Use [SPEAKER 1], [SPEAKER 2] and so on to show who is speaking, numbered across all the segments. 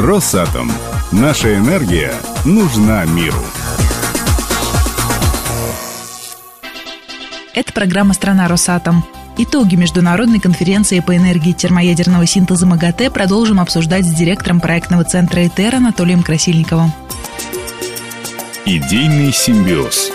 [SPEAKER 1] Росатом. Наша энергия нужна миру.
[SPEAKER 2] Это программа «Страна Росатом». Итоги международной конференции по энергии термоядерного синтеза МАГАТЭ продолжим обсуждать с директором проектного центра ИТЕР Анатолием Красильниковым.
[SPEAKER 1] Идейный симбиоз.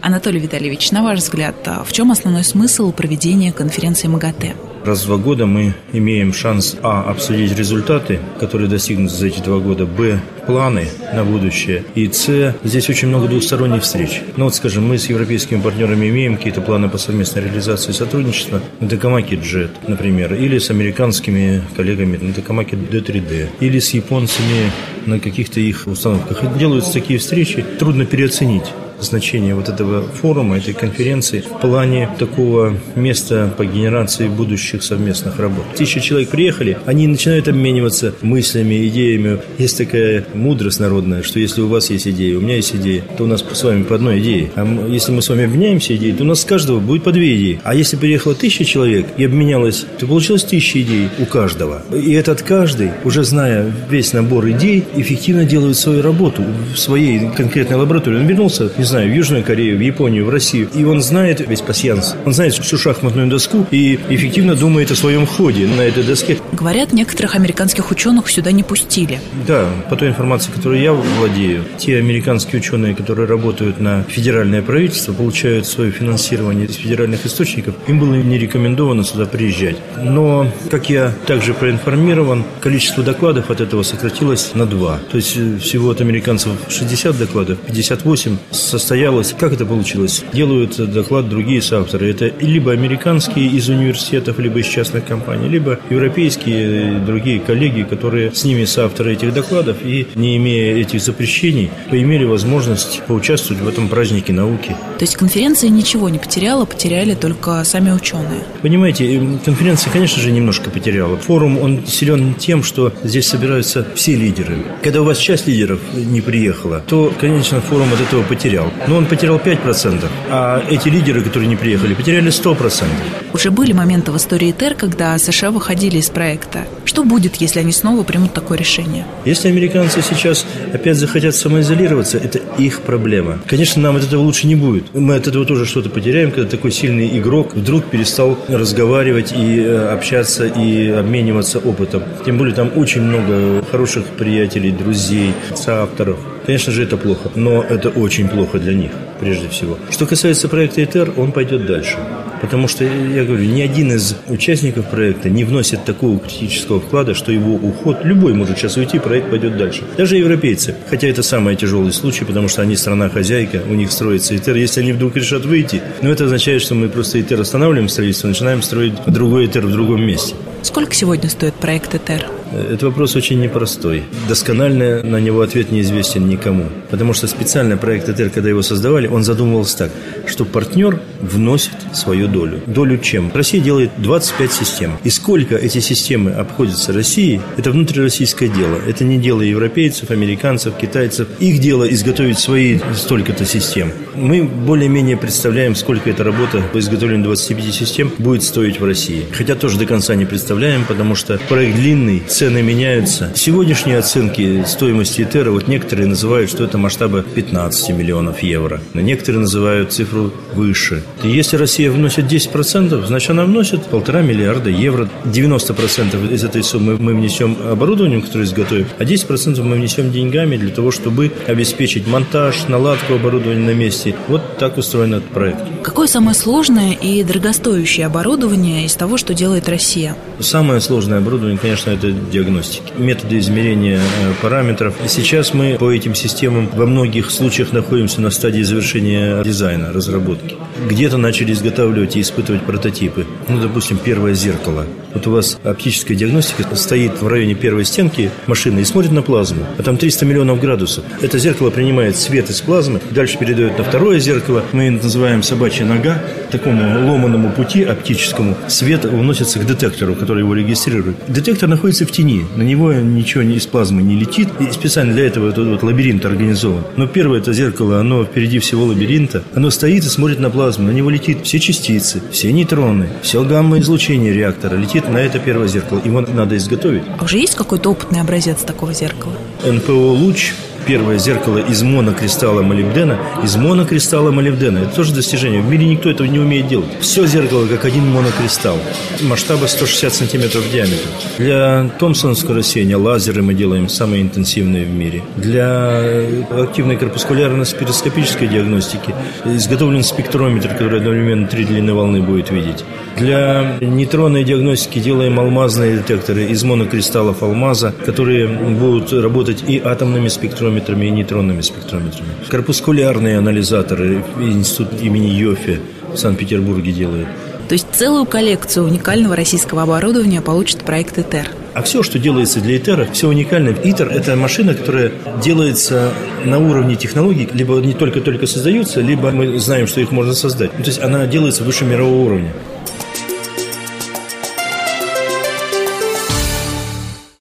[SPEAKER 2] Анатолий Витальевич, на ваш взгляд, а в чем основной смысл проведения конференции МАГАТЭ?
[SPEAKER 3] Раз в два года мы имеем шанс, а, обсудить результаты, которые достигнуты за эти два года, б, планы на будущее, и с, здесь очень много двухсторонних встреч. Ну вот, скажем, мы с европейскими партнерами имеем какие-то планы по совместной реализации сотрудничества на Токамаке JET, например, или с американскими коллегами на Токамаке D3D, или с японцами на каких-то их установках. Делаются такие встречи, трудно переоценить значение вот этого форума, этой конференции в плане такого места по генерации будущих совместных работ. Тысячи человек приехали, они начинают обмениваться мыслями, идеями. Есть такая мудрость народная, что если у вас есть идея, у меня есть идея, то у нас с вами по одной идее. А если мы с вами обменяемся идеей, то у нас с каждого будет по две идеи. А если приехало тысяча человек и обменялось, то получилось тысяча идей у каждого. И этот каждый, уже зная весь набор идей, эффективно делает свою работу в своей конкретной лаборатории. Он вернулся, не знаю, знаю, в Южную Корею, в Японию, в Россию. И он знает весь пассианс. Он знает всю шахматную доску и эффективно думает о своем ходе на этой доске.
[SPEAKER 2] Говорят, некоторых американских ученых сюда не пустили.
[SPEAKER 3] Да, по той информации, которой я владею, те американские ученые, которые работают на федеральное правительство, получают свое финансирование из федеральных источников, им было не рекомендовано сюда приезжать. Но, как я также проинформирован, количество докладов от этого сократилось на два. То есть э, всего от американцев 60 докладов, 58 со состоялось, как это получилось? Делают доклад другие соавторы. Это либо американские из университетов, либо из частных компаний, либо европейские другие коллеги, которые с ними соавторы этих докладов и, не имея этих запрещений, имели возможность поучаствовать в этом празднике науки.
[SPEAKER 2] То есть конференция ничего не потеряла, потеряли только сами ученые?
[SPEAKER 3] Понимаете, конференция, конечно же, немножко потеряла. Форум, он силен тем, что здесь собираются все лидеры. Когда у вас часть лидеров не приехала, то, конечно, форум от этого потерял. Но он потерял 5%, а эти лидеры, которые не приехали, потеряли 100%.
[SPEAKER 2] Уже были моменты в истории ТЭР, когда США выходили из проекта. Что будет, если они снова примут такое решение?
[SPEAKER 3] Если американцы сейчас опять захотят самоизолироваться, это их проблема. Конечно, нам от этого лучше не будет. Мы от этого тоже что-то потеряем, когда такой сильный игрок вдруг перестал разговаривать и э, общаться и обмениваться опытом. Тем более там очень много хороших приятелей, друзей, соавторов. Конечно же, это плохо, но это очень плохо для них, прежде всего. Что касается проекта ИТЕР, он пойдет дальше. Потому что, я говорю, ни один из участников проекта не вносит такого критического вклада, что его уход, любой может сейчас уйти, проект пойдет дальше. Даже европейцы. Хотя это самый тяжелый случай, потому что они страна-хозяйка, у них строится ИТЕР. Если они вдруг решат выйти, но это означает, что мы просто ИТЕР останавливаем строительство, начинаем строить другой ИТЕР в другом месте.
[SPEAKER 2] Сколько сегодня стоит проект ИТЕР?
[SPEAKER 3] Этот вопрос очень непростой. Досконально на него ответ неизвестен никому. Потому что специально проект ЭТР, когда его создавали, он задумывался так, что партнер вносит свою долю. Долю чем? Россия делает 25 систем. И сколько эти системы обходятся России, это внутрироссийское дело. Это не дело европейцев, американцев, китайцев. Их дело изготовить свои столько-то систем. Мы более-менее представляем, сколько эта работа по изготовлению 25 систем будет стоить в России. Хотя тоже до конца не представляем, потому что проект длинный, цены меняются. Сегодняшние оценки стоимости Этера, вот некоторые называют, что это масштаба 15 миллионов евро. Но некоторые называют цифру выше. И если Россия вносит 10%, значит она вносит полтора миллиарда евро. 90% из этой суммы мы внесем оборудованием, которое изготовим, а 10% мы внесем деньгами для того, чтобы обеспечить монтаж, наладку оборудования на месте. Вот так устроен этот проект.
[SPEAKER 2] Какое самое сложное и дорогостоящее оборудование из того, что делает Россия?
[SPEAKER 3] Самое сложное оборудование, конечно, это диагностики, методы измерения э, параметров. Сейчас мы по этим системам во многих случаях находимся на стадии завершения дизайна, разработки. Где-то начали изготавливать и испытывать прототипы. Ну, допустим, первое зеркало. Вот у вас оптическая диагностика стоит в районе первой стенки машины и смотрит на плазму, а там 300 миллионов градусов. Это зеркало принимает свет из плазмы, дальше передает на второе зеркало. Мы называем собачья нога. Такому ломаному пути оптическому свет уносится к детектору, который его регистрирует. Детектор находится в тени, на него ничего из плазмы не летит, и специально для этого этот вот лабиринт организован. Но первое это зеркало, оно впереди всего лабиринта, оно стоит и смотрит на плазму, на него летит все частицы, все нейтроны, все гамма-излучение реактора летит на это первое зеркало. Его надо изготовить.
[SPEAKER 2] А уже есть какой-то опытный образец такого зеркала?
[SPEAKER 3] НПО «Луч» первое зеркало из монокристалла молибдена, из монокристалла молибдена. Это тоже достижение. В мире никто этого не умеет делать. Все зеркало как один монокристалл. Масштаба 160 сантиметров в диаметре. Для Томпсонского рассеяния лазеры мы делаем самые интенсивные в мире. Для активной корпускулярно-спироскопической диагностики изготовлен спектрометр, который одновременно три длины волны будет видеть. Для нейтронной диагностики делаем алмазные детекторы из монокристаллов алмаза, которые будут работать и атомными спектрометрами, и нейтронными спектрометрами. Корпускулярные анализаторы институт имени Йофе в Санкт-Петербурге делает.
[SPEAKER 2] То есть целую коллекцию уникального российского оборудования получит проект ИТЕР.
[SPEAKER 3] А все, что делается для ИТЕРа, все уникально. ИТЕР – это машина, которая делается на уровне технологий, либо не только-только создаются, либо мы знаем, что их можно создать. Ну, то есть она делается выше мирового уровня.